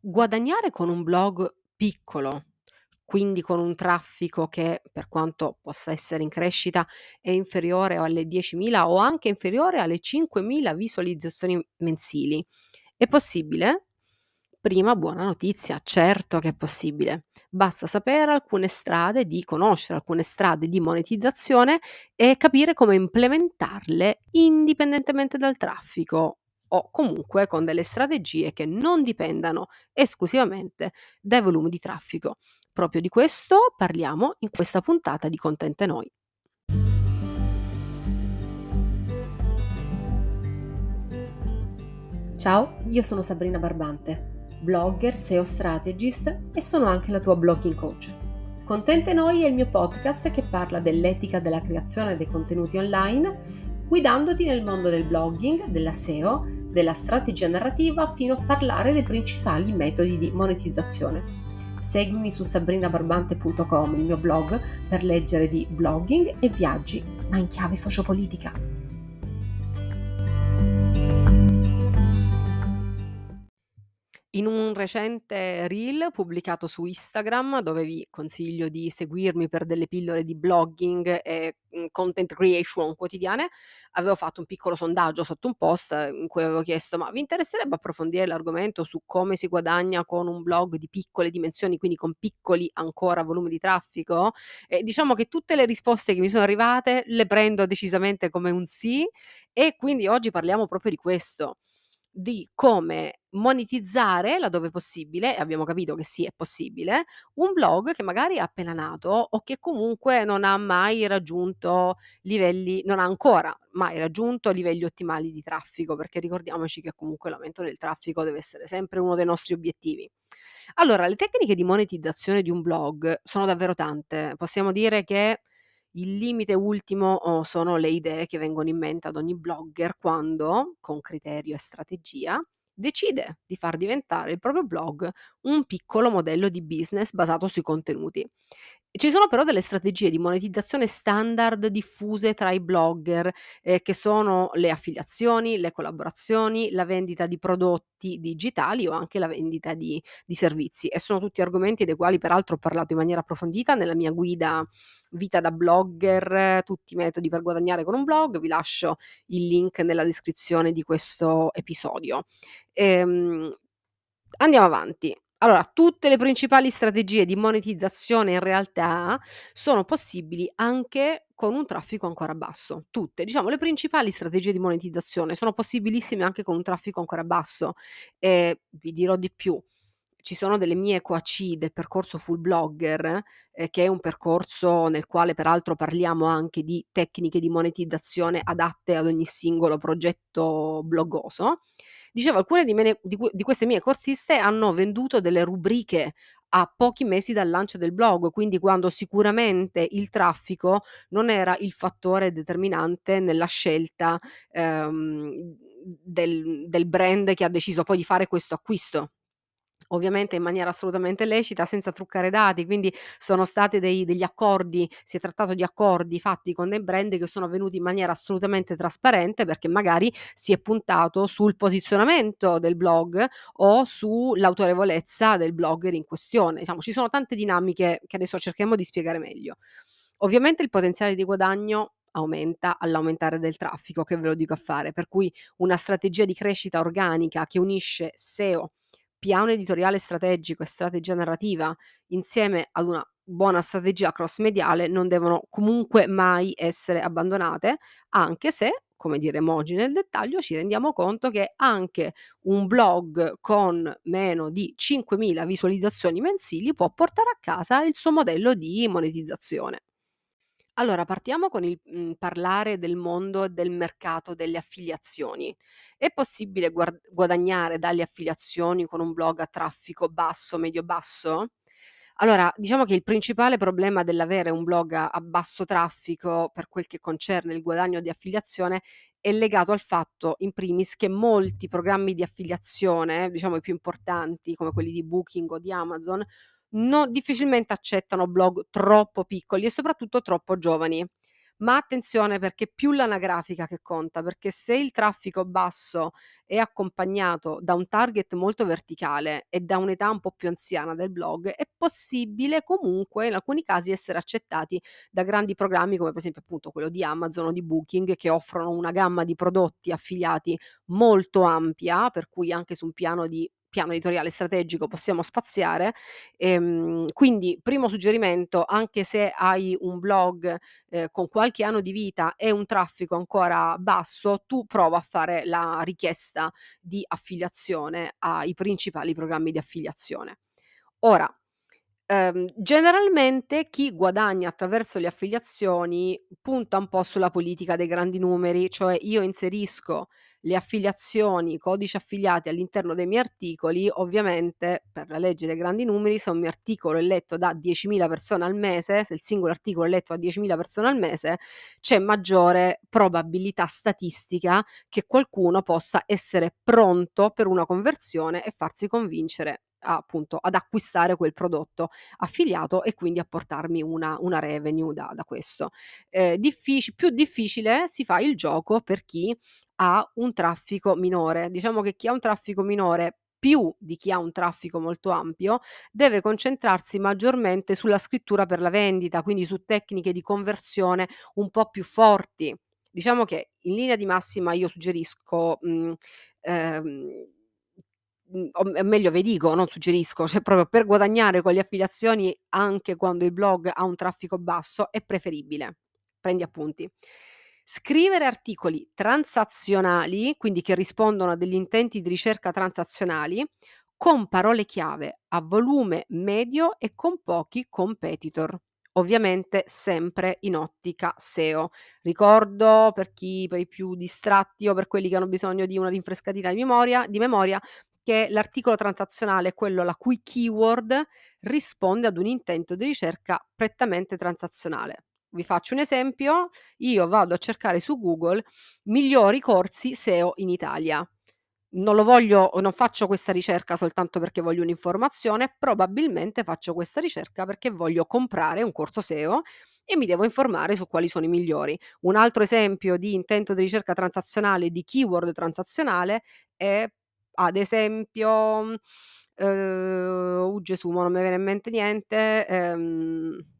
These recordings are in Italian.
Guadagnare con un blog piccolo, quindi con un traffico che, per quanto possa essere in crescita, è inferiore alle 10.000 o anche inferiore alle 5.000 visualizzazioni mensili, è possibile? Prima buona notizia, certo che è possibile. Basta sapere alcune strade di conoscere alcune strade di monetizzazione e capire come implementarle indipendentemente dal traffico o comunque con delle strategie che non dipendano esclusivamente dai volumi di traffico. Proprio di questo parliamo in questa puntata di Contente Noi. Ciao, io sono Sabrina Barbante, blogger, SEO strategist e sono anche la tua blogging coach. Contente Noi è il mio podcast che parla dell'etica della creazione dei contenuti online, guidandoti nel mondo del blogging, della SEO, della strategia narrativa fino a parlare dei principali metodi di monetizzazione. Seguimi su sabrinabarbante.com, il mio blog, per leggere di blogging e viaggi, ma in chiave sociopolitica. In un recente reel pubblicato su Instagram, dove vi consiglio di seguirmi per delle pillole di blogging e mm, content creation quotidiane, avevo fatto un piccolo sondaggio sotto un post eh, in cui avevo chiesto: ma vi interesserebbe approfondire l'argomento su come si guadagna con un blog di piccole dimensioni, quindi con piccoli ancora volumi di traffico? E diciamo che tutte le risposte che mi sono arrivate le prendo decisamente come un sì, e quindi oggi parliamo proprio di questo di come monetizzare, laddove possibile, e abbiamo capito che sì, è possibile, un blog che magari è appena nato o che comunque non ha mai raggiunto livelli non ha ancora mai raggiunto livelli ottimali di traffico, perché ricordiamoci che comunque l'aumento del traffico deve essere sempre uno dei nostri obiettivi. Allora, le tecniche di monetizzazione di un blog sono davvero tante. Possiamo dire che il limite ultimo, oh, sono le idee che vengono in mente ad ogni blogger quando, con criterio e strategia, decide di far diventare il proprio blog un piccolo modello di business basato sui contenuti. Ci sono però delle strategie di monetizzazione standard diffuse tra i blogger, eh, che sono le affiliazioni, le collaborazioni, la vendita di prodotti digitali o anche la vendita di, di servizi. E sono tutti argomenti dei quali peraltro ho parlato in maniera approfondita nella mia guida Vita da blogger, tutti i metodi per guadagnare con un blog. Vi lascio il link nella descrizione di questo episodio. Ehm, andiamo avanti. Allora, tutte le principali strategie di monetizzazione in realtà sono possibili anche con un traffico ancora basso. Tutte, diciamo, le principali strategie di monetizzazione sono possibilissime anche con un traffico ancora basso. E vi dirò di più. Ci sono delle mie QAC del percorso Full Blogger, eh, che è un percorso nel quale peraltro parliamo anche di tecniche di monetizzazione adatte ad ogni singolo progetto bloggoso Dicevo, alcune di, me, di, di queste mie corsiste hanno venduto delle rubriche a pochi mesi dal lancio del blog, quindi quando sicuramente il traffico non era il fattore determinante nella scelta ehm, del, del brand che ha deciso poi di fare questo acquisto ovviamente in maniera assolutamente lecita, senza truccare dati, quindi sono stati dei, degli accordi, si è trattato di accordi fatti con dei brand che sono venuti in maniera assolutamente trasparente perché magari si è puntato sul posizionamento del blog o sull'autorevolezza del blogger in questione. Diciamo, ci sono tante dinamiche che adesso cerchiamo di spiegare meglio. Ovviamente il potenziale di guadagno aumenta all'aumentare del traffico, che ve lo dico a fare, per cui una strategia di crescita organica che unisce SEO piano editoriale strategico e strategia narrativa insieme ad una buona strategia cross mediale non devono comunque mai essere abbandonate, anche se, come diremo oggi nel dettaglio, ci rendiamo conto che anche un blog con meno di 5.000 visualizzazioni mensili può portare a casa il suo modello di monetizzazione. Allora, partiamo con il, mhmm, parlare del mondo del mercato delle affiliazioni. È possibile guard guadagnare dalle affiliazioni con un blog a traffico basso, medio-basso? Allora, diciamo che il principale problema dell'avere un blog a a basso traffico, per quel che concerne il guadagno di affiliazione, è legato al fatto, in primis, che molti programmi di affiliazione, diciamo i più importanti, come quelli di Booking o di Amazon, no, difficilmente accettano blog troppo piccoli e soprattutto troppo giovani. Ma attenzione perché più l'anagrafica che conta, perché se il traffico basso è accompagnato da un target molto verticale e da un'età un po' più anziana del blog, è possibile comunque in alcuni casi essere accettati da grandi programmi come per esempio appunto quello di Amazon o di Booking che offrono una gamma di prodotti affiliati molto ampia, per cui anche su un piano di piano editoriale strategico possiamo spaziare. Ehm, quindi primo suggerimento, anche se hai un blog, ehm, con qualche anno di vita e un traffico ancora basso, tu prova a fare la richiesta di affiliazione ai principali programmi di affiliazione. Ora, ehm, generalmente chi guadagna attraverso le affiliazioni punta un po' sulla politica dei grandi numeri, cioè io inserisco le affiliazioni, codici affiliati all'interno dei miei articoli, ovviamente per la legge dei grandi numeri, se un mio articolo è letto da 10.000 persone al mese, se il singolo articolo è letto da 10.000 persone al mese, c'è maggiore probabilità statistica che qualcuno possa essere pronto per una conversione e farsi convincere appunto ad acquistare quel prodotto affiliato e quindi a portarmi una, una revenue da, da questo. Eh, diffic- più difficile si fa il gioco per chi ha un traffico minore. Diciamo che chi ha un traffico minore più di chi ha un traffico molto ampio, deve concentrarsi maggiormente sulla scrittura per la vendita, quindi su tecniche di conversione un po' più forti. Diciamo che in linea di massima io suggerisco, mhmm, ehm, mhmm, o meglio vi dico, non suggerisco, cioè proprio per guadagnare con le affiliazioni anche quando il blog ha un traffico basso è preferibile. Prendi appunti. Scrivere articoli transazionali, quindi che rispondono a degli intenti di ricerca transazionali, con parole chiave a volume medio e con pochi competitor. Ovviamente sempre in ottica SEO. Ricordo per chi per i più distratti o per quelli che hanno bisogno di una rinfrescatina di memoria, di memoria che l'articolo transazionale è quello la cui keyword risponde ad un intento di ricerca prettamente transazionale. Vi faccio un esempio, io vado a cercare su Google migliori corsi SEO in Italia. Non lo voglio non faccio questa ricerca soltanto perché voglio un'informazione, probabilmente faccio questa ricerca perché voglio comprare un corso SEO e mi devo informare su quali sono i migliori. Un altro esempio di intento di ricerca transazionale, di keyword transazionale è ad esempio, uhm, oh Gesù, mo non mi viene in mente niente, ehm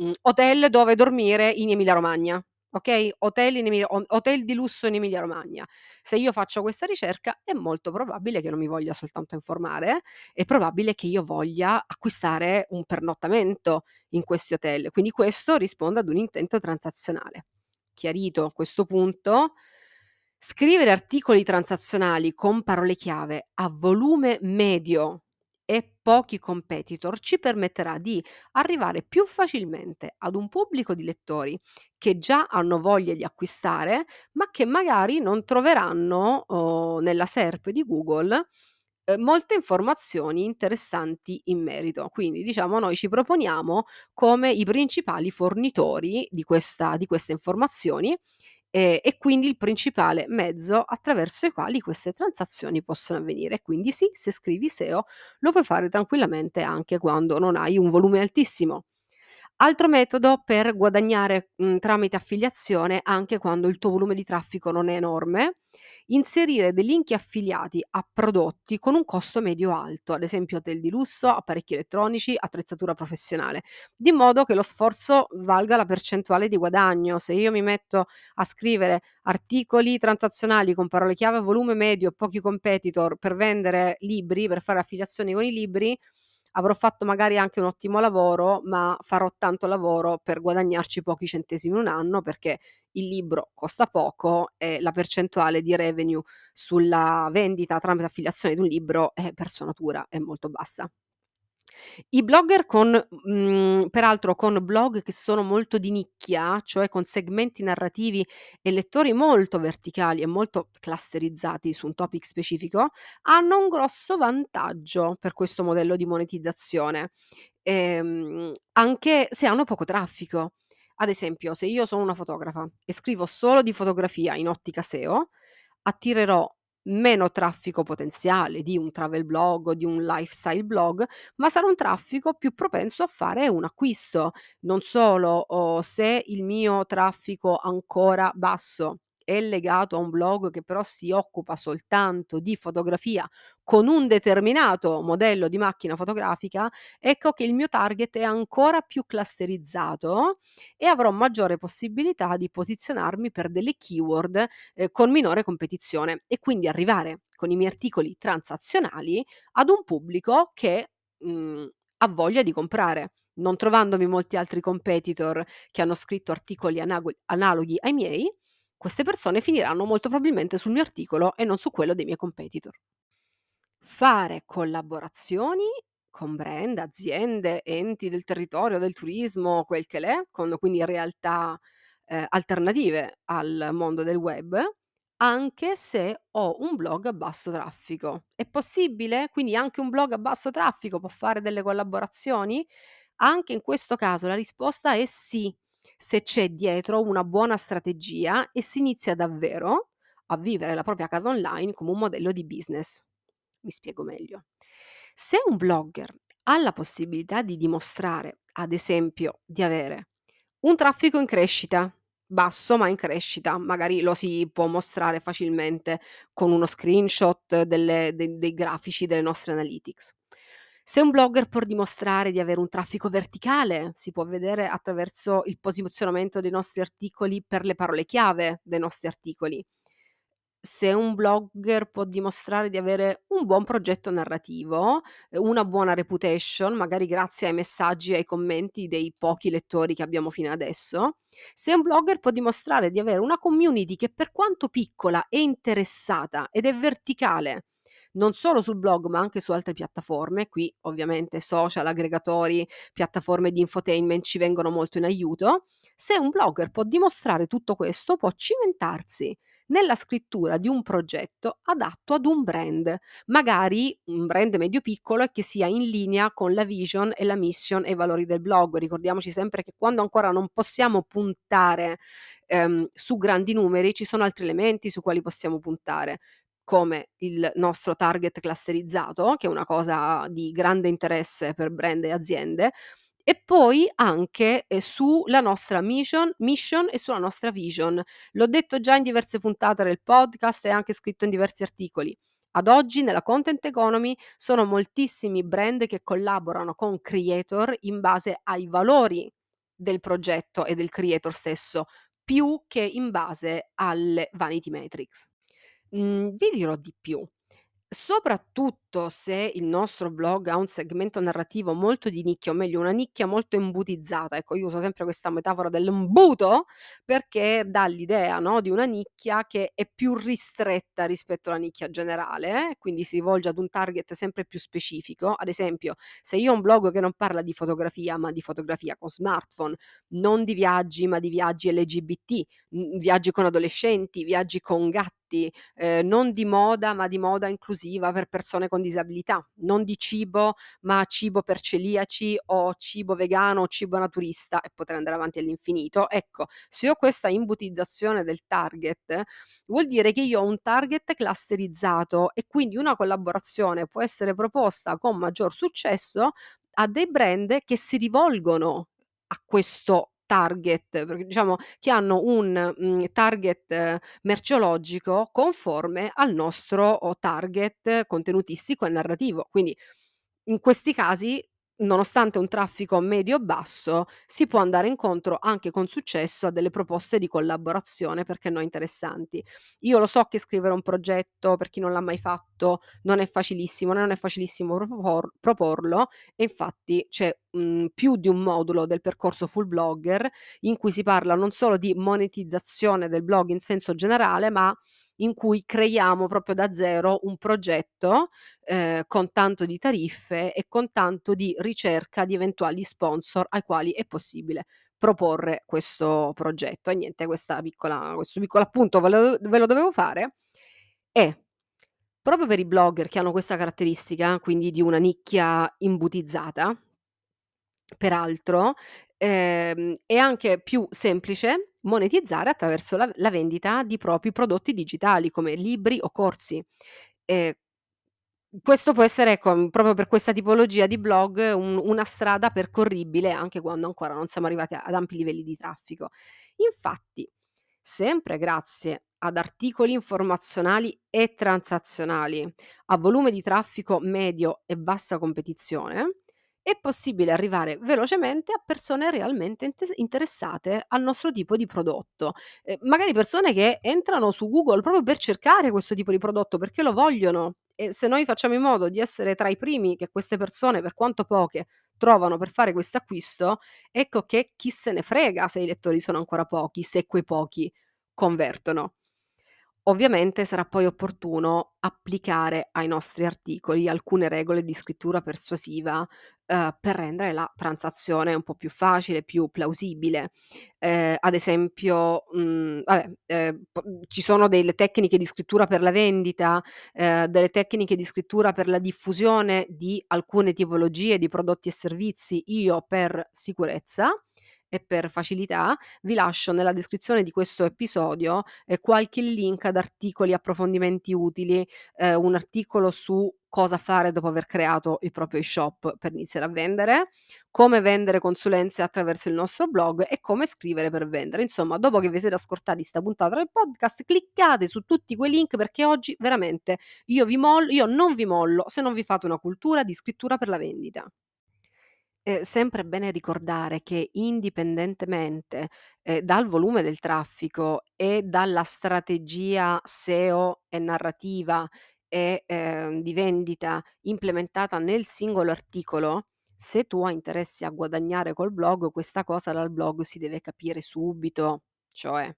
Mhmm, hotel dove dormire in Emilia Romagna, okay, hotel Emilia ho hotel di lusso in Emilia Romagna. Se io faccio questa ricerca è molto probabile che non mi voglia soltanto informare, è probabile che io voglia acquistare un pernottamento in questi hotel. Quindi questo risponde ad un intento transazionale. Chiarito questo punto, scrivere articoli transazionali con parole chiave a volume medio e pochi competitor ci permetterà di arrivare più facilmente ad un pubblico di lettori che già hanno voglia di acquistare, ma che magari non troveranno oh, nella SERP di Google eh, molte informazioni interessanti in merito. Quindi, diciamo, noi ci proponiamo come i principali fornitori di, questa, di queste informazioni Ehm, e quindi il principale mezzo attraverso i quali queste transazioni possono avvenire. Quindi sì, se scrivi SEO lo puoi fare tranquillamente anche quando non hai un volume altissimo. Altro metodo per guadagnare, mhmm, tramite affiliazione anche quando il tuo volume di traffico non è enorme, inserire dei link affiliati a prodotti con un costo medio alto, ad esempio hotel di lusso, apparecchi elettronici, attrezzatura professionale, di modo che lo sforzo valga la percentuale di guadagno. Se io mi metto a scrivere articoli transazionali con parole chiave volume medio e pochi competitor per vendere libri, per fare affiliazioni con i libri, avrò fatto magari anche un ottimo lavoro, ma farò tanto lavoro per guadagnarci pochi centesimi un anno perché il libro costa poco e la percentuale di revenue sulla vendita tramite affiliazione di un libro è per sua natura è molto bassa. I blogger con mhmm, peraltro con blog che sono molto di nicchia, cioè con segmenti narrativi e lettori molto verticali e molto clusterizzati su un topic specifico, hanno un grosso vantaggio per questo modello di monetizzazione, ehm, anche se hanno poco traffico. Ad esempio, se io sono una fotografa e scrivo solo di fotografia in ottica SEO, attirerò meno traffico potenziale di un travel blog o di un lifestyle blog, ma sarà un traffico più propenso a fare un acquisto. Non solo, oh, se il mio traffico ancora basso è legato a un blog che però si occupa soltanto di fotografia con un determinato modello di macchina fotografica, ecco che il mio target è ancora più clusterizzato e avrò maggiore possibilità di posizionarmi per delle keyword, ehm, con minore competizione e quindi arrivare con i miei articoli transazionali ad un pubblico che, mhmm, ha voglia di comprare. Non trovandomi molti altri competitor che hanno scritto articoli analoghi ai miei, queste persone finiranno molto probabilmente sul mio articolo e non su quello dei miei competitor. Fare collaborazioni con brand, aziende, enti del territorio, del turismo, quel che l'è, con quindi realtà, ehm, alternative al mondo del web, anche se ho un blog a basso traffico. È possibile? Quindi anche un blog a basso traffico può fare delle collaborazioni? Anche in questo caso la risposta è sì, se c'è dietro una buona strategia e si inizia davvero a vivere la propria casa online come un modello di business. Mi spiego meglio. Se un blogger ha la possibilità di dimostrare, ad esempio, di avere un traffico in crescita, basso ma in crescita, magari lo si può mostrare facilmente con uno screenshot delle de dei grafici delle nostre analytics. Se un blogger può dimostrare di avere un traffico verticale, si può vedere attraverso il posizionamento dei nostri articoli per le parole chiave dei nostri articoli. Se un blogger può dimostrare di avere un buon progetto narrativo, una buona reputation, magari grazie ai messaggi e ai commenti dei pochi lettori che abbiamo fino adesso, se un blogger può dimostrare di avere una community che per quanto piccola è interessata ed è verticale, non solo sul blog ma anche su altre piattaforme, qui ovviamente social, aggregatori, piattaforme di infotainment ci vengono molto in aiuto, se un blogger può dimostrare tutto questo può cimentarsi nella scrittura di un progetto adatto ad un brand, magari un brand medio-piccolo e che sia in linea con la vision e la mission e i valori del blog. Ricordiamoci sempre che quando ancora non possiamo puntare ehm, su grandi numeri, ci sono altri elementi su quali possiamo puntare come il nostro target clusterizzato, che è una cosa di grande interesse per brand e aziende, e poi anche, ehm, sulla nostra mission mission e sulla nostra vision. L'ho detto già in diverse puntate del podcast e anche scritto in diversi articoli. Ad oggi nella content economy sono moltissimi brand che collaborano con creator in base ai valori del progetto e del creator stesso, più che in base alle vanity metrics. Mhmm, vi dirò di più. Soprattutto se il nostro blog ha un segmento narrativo molto di nicchia, o meglio una nicchia molto imbutizzata, ecco io uso sempre questa metafora dell'imbuto perché dà l'idea, no, di una nicchia che è più ristretta rispetto alla nicchia generale, eh, quindi si rivolge ad un target sempre più specifico. Ad esempio, se io ho un blog che non parla di fotografia, ma di fotografia con smartphone, non di viaggi, ma di viaggi LGBT, mhmm, viaggi con adolescenti, viaggi con gatti, ehm, non di moda, ma di moda inclusiva per persone con disabilità, non di cibo, ma cibo per celiaci o cibo vegano o cibo naturista e potrei andare avanti all'infinito. Ecco, se ho questa imbutizzazione del target, vuol dire che io ho un target clusterizzato e quindi una collaborazione può essere proposta con maggior successo a dei brand che si rivolgono a questo target, perché diciamo che hanno un, mhmm, target eh, merceologico conforme al nostro o target contenutistico e narrativo. Quindi in questi casi, nonostante un traffico medio-basso, si può andare incontro anche con successo a delle proposte di collaborazione perché no interessanti. Io lo so che scrivere un progetto, per chi non l'ha mai fatto, non è facilissimo, non è facilissimo propor proporlo e infatti c'è, mhmm, più di un modulo del percorso full blogger in cui si parla non solo di monetizzazione del blog in senso generale, ma in cui creiamo proprio da zero un progetto, ehm, con tanto di tariffe e con tanto di ricerca di eventuali sponsor ai quali è possibile proporre questo progetto. E niente, piccola questo piccolo appunto ve lo ve lo dovevo fare e proprio per i blogger che hanno questa caratteristica, quindi di una nicchia imbutizzata Peraltro, ehm, è anche più semplice monetizzare attraverso la la vendita di propri prodotti digitali come libri o corsi. Ehm, questo può essere, ecco, proprio per questa tipologia di blog un una strada percorribile anche quando ancora non siamo arrivati ad ampi livelli di traffico. Infatti sempre grazie ad articoli informazionali e transazionali a volume di traffico medio e bassa competizione, è possibile arrivare velocemente a persone realmente inte- interessate al nostro tipo di prodotto. Eh, magari persone che entrano su Google proprio per cercare questo tipo di prodotto perché lo vogliono. E se noi facciamo in modo di essere tra i primi che queste persone, per quanto poche, trovano per fare questo acquisto, ecco che chi se ne frega se i lettori sono ancora pochi, se quei pochi convertono. Ovviamente sarà poi opportuno applicare ai nostri articoli alcune regole di scrittura persuasiva, ehm, per rendere la transazione un po' più facile, più plausibile. Ehm, ad esempio, mhmm, vabbè, ehm, p ci sono delle tecniche di scrittura per la vendita, ehm, delle tecniche di scrittura per la diffusione di alcune tipologie di prodotti e servizi. Io per sicurezza e per facilità vi lascio nella descrizione di questo episodio, ehm, qualche link ad articoli, approfondimenti utili, ehm, un articolo su cosa fare dopo aver creato il proprio e-shop per iniziare a vendere, come vendere consulenze attraverso il nostro blog e come scrivere per vendere. Insomma, dopo che vi siete ascoltati 'sta puntata del podcast, cliccate su tutti quei link perché oggi veramente io vi mollo io non vi mollo se non vi fate una cultura di scrittura per la vendita. È sempre bene ricordare che indipendentemente, ehm, dal volume del traffico e dalla strategia SEO e narrativa e, ehm, di vendita implementata nel singolo articolo, se tu hai interessi a guadagnare col blog, questa cosa dal blog si deve capire subito. Cioè,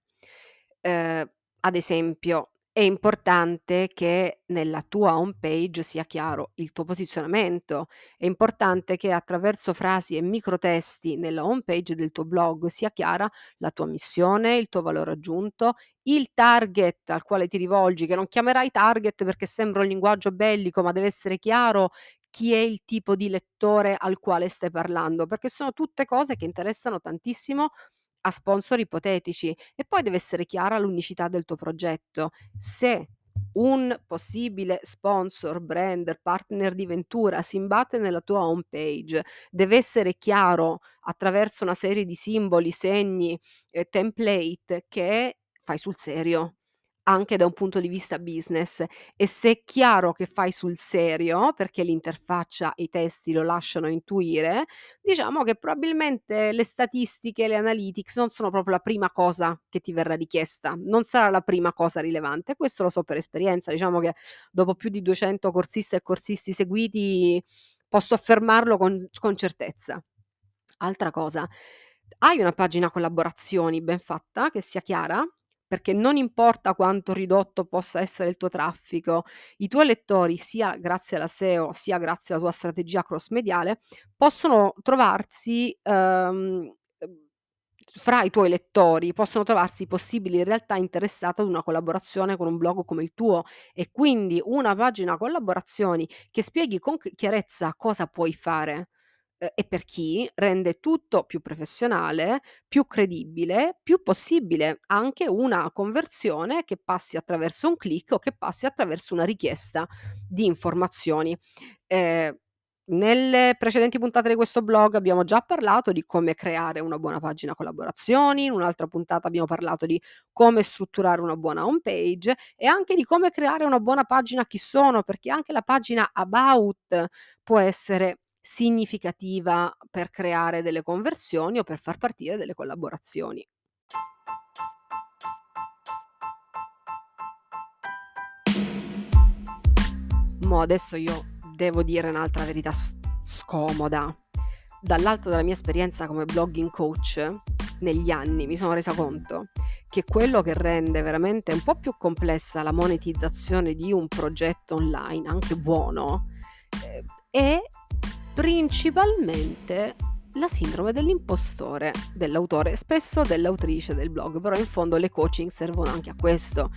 ehm, ad esempio, è importante che nella tua home page sia chiaro il tuo posizionamento, è importante che attraverso frasi e microtesti nella home page del tuo blog sia chiara la tua missione, il tuo valore aggiunto, il target al quale ti rivolgi, che non chiamerai target perché sembra un linguaggio bellico, ma deve essere chiaro chi è il tipo di lettore al quale stai parlando, perché sono tutte cose che interessano tantissimo a sponsor ipotetici e poi deve essere chiara l'unicità del tuo progetto. Se un possibile sponsor, brand, partner di ventura si imbatte nella tua home page, deve essere chiaro attraverso una serie di simboli, segni, eh, template che fai sul serio anche da un punto di vista business e se è chiaro che fai sul serio, perché l'interfaccia i testi lo lasciano intuire, diciamo che probabilmente le statistiche, le analytics non sono proprio la prima cosa che ti verrà richiesta, non sarà la prima cosa rilevante. Questo lo so per esperienza, diciamo che dopo più di 200 corsiste e corsisti seguiti posso affermarlo con, con certezza. Altra cosa, hai una pagina collaborazioni ben fatta, che sia chiara? Perché non importa quanto ridotto possa essere il tuo traffico, i tuoi lettori, sia grazie alla SEO, sia grazie alla tua strategia cross-mediale, possono trovarsi ehm, fra i tuoi lettori possono trovarsi possibili in realtà interessate ad una collaborazione con un blog come il tuo. E quindi una pagina collaborazioni che spieghi con chiarezza cosa puoi fare Ehm, e per chi rende tutto più professionale, più credibile, più possibile anche una conversione che passi attraverso un click o che passi attraverso una richiesta di informazioni. Ehm, nelle precedenti puntate di questo blog abbiamo già parlato di come creare una buona pagina collaborazioni, in un'altra puntata abbiamo parlato di come strutturare una buona home page e anche di come creare una buona pagina chi sono, perché anche la pagina about può essere significativa per creare delle conversioni o per far partire delle collaborazioni. Mo adesso io devo dire un'altra verità scomoda. Dall'alto della mia esperienza come blogging coach, negli anni mi sono resa conto che quello che rende veramente un po' più complessa la monetizzazione di un progetto online, anche buono, eh, è principalmente la sindrome dell'impostore dell'autore, spesso dell'autrice del blog, però in fondo le coaching servono anche a questo,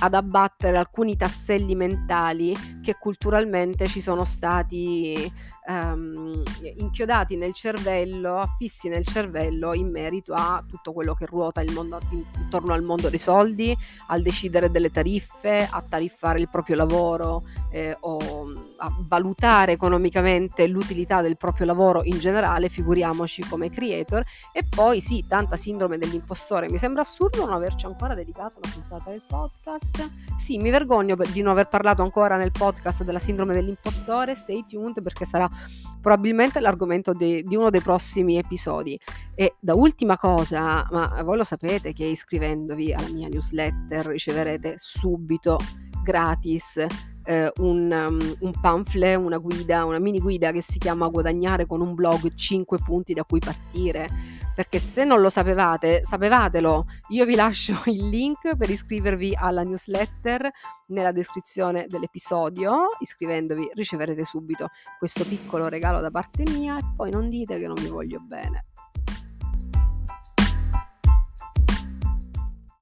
ad abbattere alcuni tasselli mentali che culturalmente ci sono stati ehm, inchiodati nel cervello, affissi nel cervello in merito a tutto quello che ruota mondo, intorno al mondo dei soldi, al decidere delle tariffe, a tariffare il proprio lavoro eh, o a valutare economicamente l'utilità del proprio lavoro in generale, figuriamoci come creator, e poi sì, tanta sindrome dell'impostore. Mi sembra assurdo non averci ancora dedicato una puntata del podcast. Sì, mi vergogno di non aver parlato ancora nel podcast della sindrome dell'impostore, stay tuned perché sarà probabilmente l'argomento de- di uno dei prossimi episodi. E da ultima cosa, ma voi lo sapete che iscrivendovi alla mia newsletter riceverete subito gratis eh, un, um, un pamphlet, una guida, una mini guida che si chiama Guadagnare con un blog 5 punti da cui partire. Perché se non lo sapevate, sapevatelo. Io vi lascio il link per iscrivervi alla newsletter nella descrizione dell'episodio. Iscrivendovi riceverete subito questo piccolo regalo da parte mia e poi non dite che non vi voglio bene.